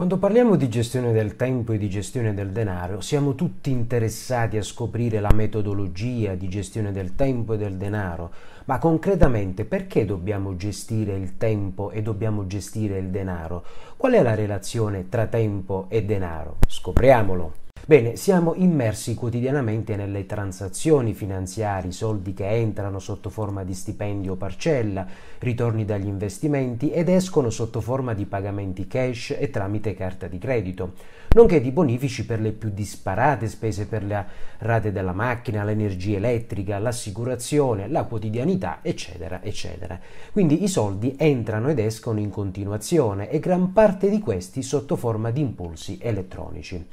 Quando parliamo di gestione del tempo e di gestione del denaro, siamo tutti interessati a scoprire la metodologia di gestione del tempo e del denaro, ma concretamente perché dobbiamo gestire il tempo e dobbiamo gestire il denaro? Qual è la relazione tra tempo e denaro? Scopriamolo! Bene, siamo immersi quotidianamente nelle transazioni finanziarie, soldi che entrano sotto forma di stipendio o parcella, ritorni dagli investimenti ed escono sotto forma di pagamenti cash e tramite carta di credito, nonché di bonifici per le più disparate spese per le rate della macchina, l'energia elettrica, l'assicurazione, la quotidianità, eccetera, eccetera. Quindi i soldi entrano ed escono in continuazione e gran parte di questi sotto forma di impulsi elettronici.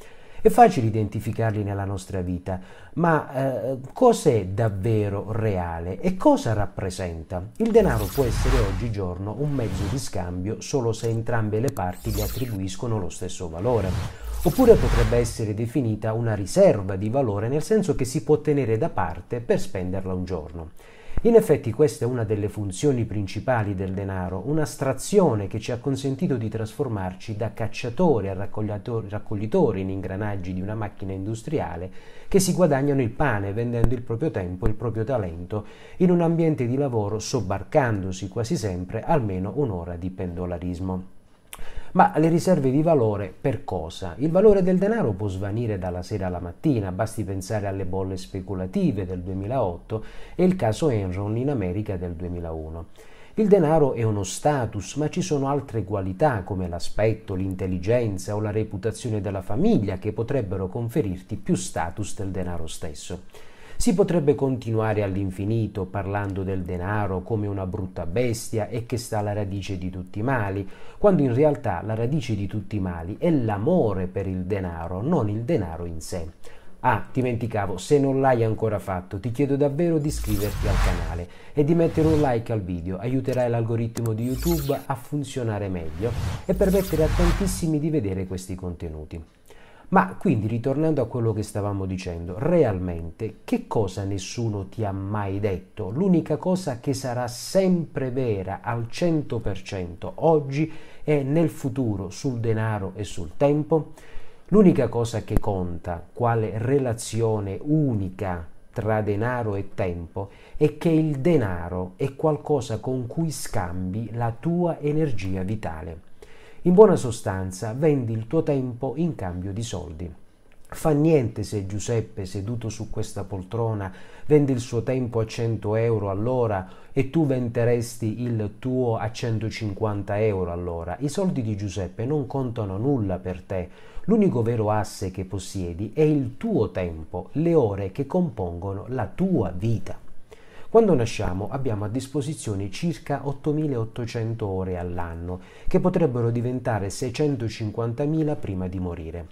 È facile identificarli nella nostra vita, ma eh, cos'è davvero reale e cosa rappresenta? Il denaro può essere oggigiorno un mezzo di scambio solo se entrambe le parti gli attribuiscono lo stesso valore. Oppure potrebbe essere definita una riserva di valore nel senso che si può tenere da parte per spenderla un giorno. In effetti questa è una delle funzioni principali del denaro, un'astrazione che ci ha consentito di trasformarci da cacciatori a raccoglitori in ingranaggi di una macchina industriale che si guadagnano il pane vendendo il proprio tempo e il proprio talento in un ambiente di lavoro sobbarcandosi quasi sempre almeno un'ora di pendolarismo. Ma le riserve di valore per cosa? Il valore del denaro può svanire dalla sera alla mattina, basti pensare alle bolle speculative del 2008 e il caso Enron in America del 2001. Il denaro è uno status, ma ci sono altre qualità come l'aspetto, l'intelligenza o la reputazione della famiglia che potrebbero conferirti più status del denaro stesso. Si potrebbe continuare all'infinito parlando del denaro come una brutta bestia e che sta alla radice di tutti i mali, quando in realtà la radice di tutti i mali è l'amore per il denaro, non il denaro in sé. Ah, dimenticavo, se non l'hai ancora fatto, ti chiedo davvero di iscriverti al canale e di mettere un like al video, aiuterai l'algoritmo di YouTube a funzionare meglio e permettere a tantissimi di vedere questi contenuti. Ma quindi ritornando a quello che stavamo dicendo, realmente che cosa nessuno ti ha mai detto? L'unica cosa che sarà sempre vera al 100% oggi e nel futuro sul denaro e sul tempo? L'unica cosa che conta, quale relazione unica tra denaro e tempo, è che il denaro è qualcosa con cui scambi la tua energia vitale. In buona sostanza, vendi il tuo tempo in cambio di soldi. Fa niente se Giuseppe, seduto su questa poltrona, vende il suo tempo a 100 euro all'ora e tu venderesti il tuo a 150 euro all'ora. I soldi di Giuseppe non contano nulla per te. L'unico vero asse che possiedi è il tuo tempo, le ore che compongono la tua vita. Quando nasciamo abbiamo a disposizione circa 8.800 ore all'anno, che potrebbero diventare 650.000 prima di morire.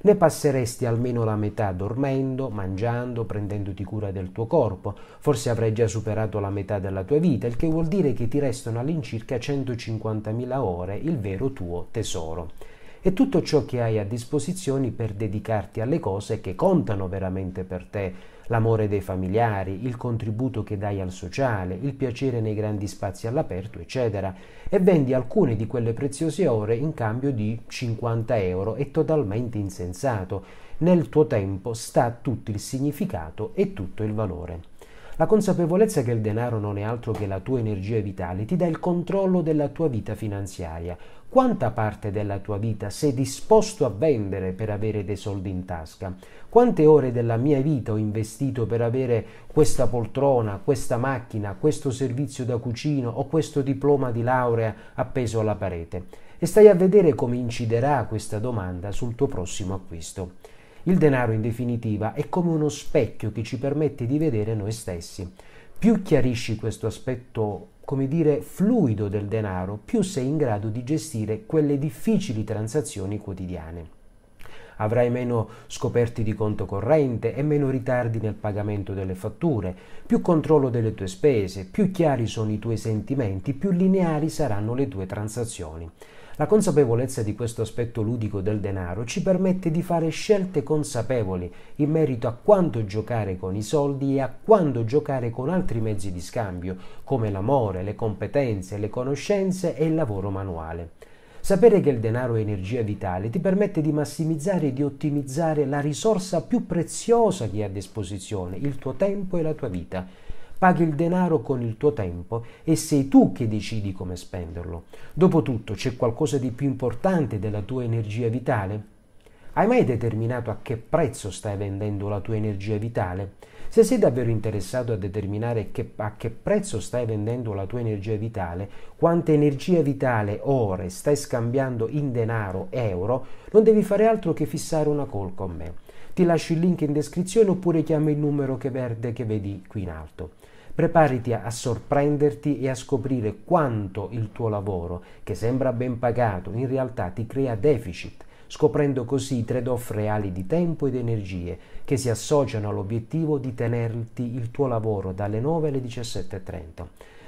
Ne passeresti almeno la metà dormendo, mangiando, prendendoti cura del tuo corpo. Forse avrai già superato la metà della tua vita, il che vuol dire che ti restano all'incirca 150.000 ore, il vero tuo tesoro e tutto ciò che hai a disposizione per dedicarti alle cose che contano veramente per te, l'amore dei familiari, il contributo che dai al sociale, il piacere nei grandi spazi all'aperto, eccetera, e vendi alcune di quelle preziose ore in cambio di 50 euro, è totalmente insensato. Nel tuo tempo sta tutto il significato e tutto il valore. La consapevolezza che il denaro non è altro che la tua energia vitale ti dà il controllo della tua vita finanziaria. Quanta parte della tua vita sei disposto a vendere per avere dei soldi in tasca? Quante ore della mia vita ho investito per avere questa poltrona, questa macchina, questo servizio da cucino o questo diploma di laurea appeso alla parete? E stai a vedere come inciderà questa domanda sul tuo prossimo acquisto. Il denaro, in definitiva, è come uno specchio che ci permette di vedere noi stessi. Più chiarisci questo aspetto, come dire, fluido del denaro, più sei in grado di gestire quelle difficili transazioni quotidiane. Avrai meno scoperti di conto corrente e meno ritardi nel pagamento delle fatture, più controllo delle tue spese, più chiari sono i tuoi sentimenti, più lineari saranno le tue transazioni. La consapevolezza di questo aspetto ludico del denaro ci permette di fare scelte consapevoli in merito a quando giocare con i soldi e a quando giocare con altri mezzi di scambio, come l'amore, le competenze, le conoscenze e il lavoro manuale. Sapere che il denaro è energia vitale ti permette di massimizzare e di ottimizzare la risorsa più preziosa che hai a disposizione, il tuo tempo e la tua vita. Paghi il denaro con il tuo tempo e sei tu che decidi come spenderlo. Dopotutto c'è qualcosa di più importante della tua energia vitale? Hai mai determinato a che prezzo stai vendendo la tua energia vitale? Se sei davvero interessato a determinare che, a che prezzo stai vendendo la tua energia vitale, quanta energia vitale ore stai scambiando in denaro, euro, non devi fare altro che fissare una call con me. Ti lascio il link in descrizione oppure chiama il numero che verde che vedi qui in alto. Preparati a sorprenderti e a scoprire quanto il tuo lavoro, che sembra ben pagato, in realtà ti crea deficit scoprendo così i trade-off reali di tempo ed energie che si associano all'obiettivo di tenerti il tuo lavoro dalle 9 alle 17.30.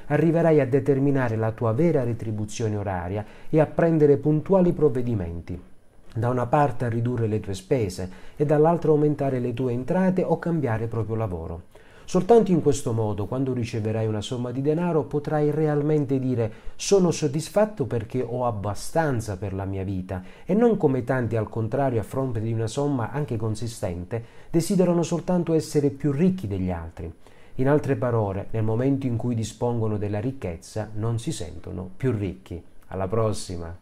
Arriverai a determinare la tua vera retribuzione oraria e a prendere puntuali provvedimenti da una parte a ridurre le tue spese e dall'altra aumentare le tue entrate o cambiare proprio lavoro. Soltanto in questo modo, quando riceverai una somma di denaro, potrai realmente dire sono soddisfatto perché ho abbastanza per la mia vita e non come tanti al contrario a fronte di una somma anche consistente desiderano soltanto essere più ricchi degli altri. In altre parole, nel momento in cui dispongono della ricchezza non si sentono più ricchi. Alla prossima!